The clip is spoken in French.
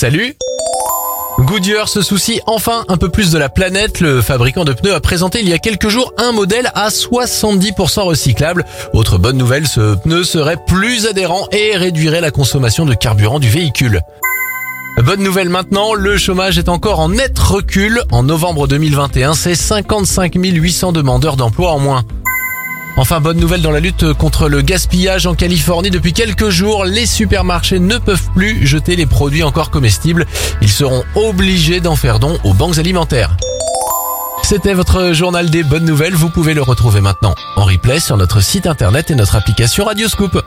Salut Goodyear se soucie enfin un peu plus de la planète. Le fabricant de pneus a présenté il y a quelques jours un modèle à 70% recyclable. Autre bonne nouvelle, ce pneu serait plus adhérent et réduirait la consommation de carburant du véhicule. Bonne nouvelle maintenant, le chômage est encore en net recul. En novembre 2021, c'est 55 800 demandeurs d'emploi en moins. Enfin, bonne nouvelle dans la lutte contre le gaspillage en Californie. Depuis quelques jours, les supermarchés ne peuvent plus jeter les produits encore comestibles. Ils seront obligés d'en faire don aux banques alimentaires. C'était votre journal des bonnes nouvelles. Vous pouvez le retrouver maintenant en replay sur notre site internet et notre application Radioscoop.